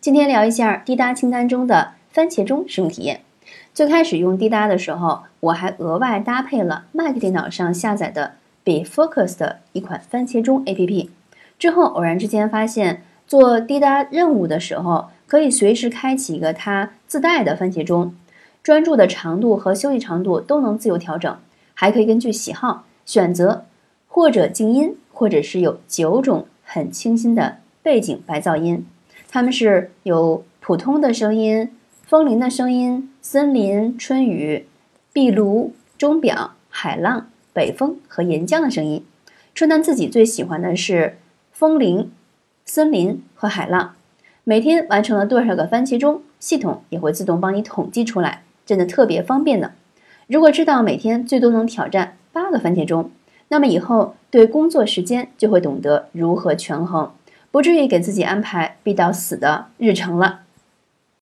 今天聊一下滴答清单中的番茄钟使用体验。最开始用滴答的时候，我还额外搭配了 Mac 电脑上下载的 BeFocus 的一款番茄钟 APP。之后偶然之间发现，做滴答任务的时候，可以随时开启一个它自带的番茄钟，专注的长度和休息长度都能自由调整，还可以根据喜好选择或者静音，或者是有九种很清新的背景白噪音。它们是有普通的声音、风铃的声音、森林、春雨、壁炉、钟表、海浪、北风和岩浆的声音。春丹自己最喜欢的是风铃、森林和海浪。每天完成了多少个番茄钟，系统也会自动帮你统计出来，真的特别方便呢。如果知道每天最多能挑战八个番茄钟，那么以后对工作时间就会懂得如何权衡。不至于给自己安排逼到死的日程了。